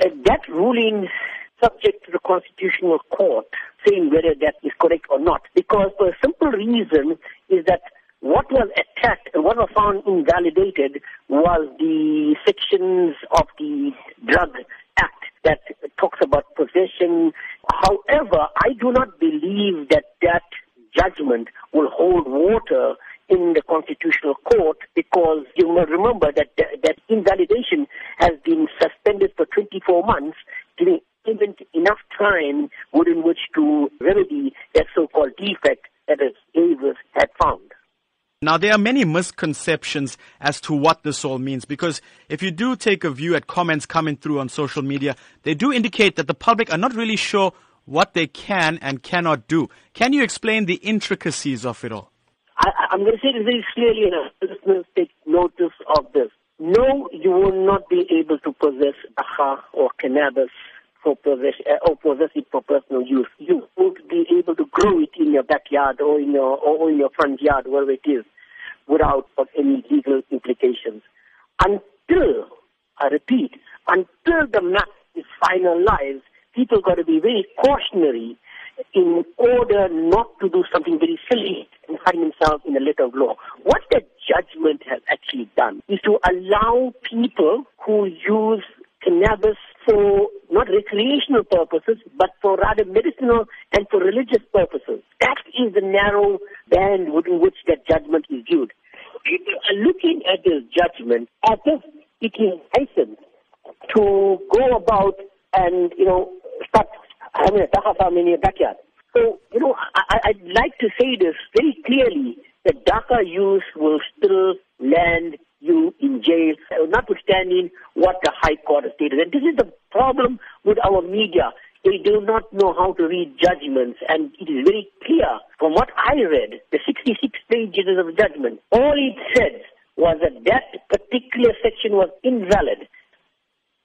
Uh, that ruling subject to the Constitutional Court saying whether that is correct or not. Because for a simple reason is that what was attacked and what was found invalidated was the sections of the Drug Act that talks about possession. However, I do not believe that that judgment will hold water in the Constitutional Court because you must remember that that invalidation been suspended 24 months, giving even enough time within which to remedy that so-called defect that the Davis had found. Now, there are many misconceptions as to what this all means because if you do take a view at comments coming through on social media, they do indicate that the public are not really sure what they can and cannot do. Can you explain the intricacies of it all? I, am going to say this very clearly, and listeners take notice of this. No, you will not be able to possess dagga or cannabis for possess, uh, or possess it for personal use. You won't be able to grow it in your backyard or in your or in your front yard, wherever it is, without any legal implications. Until, I repeat, until the map is finalized, people got to be very cautionary in order not to do something very silly and find themselves in a letter of law. What the judgment has actually done is to allow people who use cannabis for not recreational purposes, but for rather medicinal and for religious purposes. That is the narrow band within which that judgment is viewed. People are looking at this judgment as if it is license to go about and, you know, start having a dagga farm in your backyard. So, you know, I, I'd like to say this very clearly. Use will still land you in jail, notwithstanding what the High Court has stated. And this is the problem with our media. They do not know how to read judgments, and it is very clear from what I read, the 66 pages of judgment, all it said was that that particular section was invalid.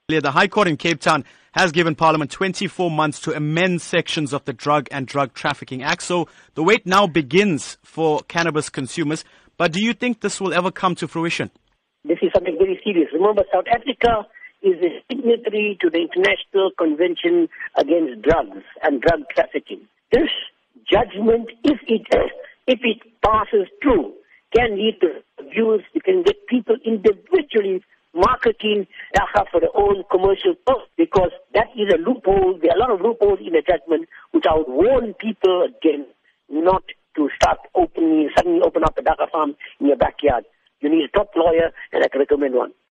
The High Court in Cape Town has given Parliament 24 months to amend sections of the Drug and Drug Trafficking Act. So the wait now begins for cannabis consumers. But do you think this will ever come to fruition? This is something very serious. Remember, South Africa is a signatory to the International Convention Against Drugs and Drug Trafficking. This judgment, if it if it passes through, can lead to abuse. It can get people individually marketing dagga for their own commercial purpose because that is a loophole. There are a lot of loopholes in the judgment which I would warn people against not to start opening, suddenly open up a dagga farm in your backyard. You need a top lawyer, and I can recommend one.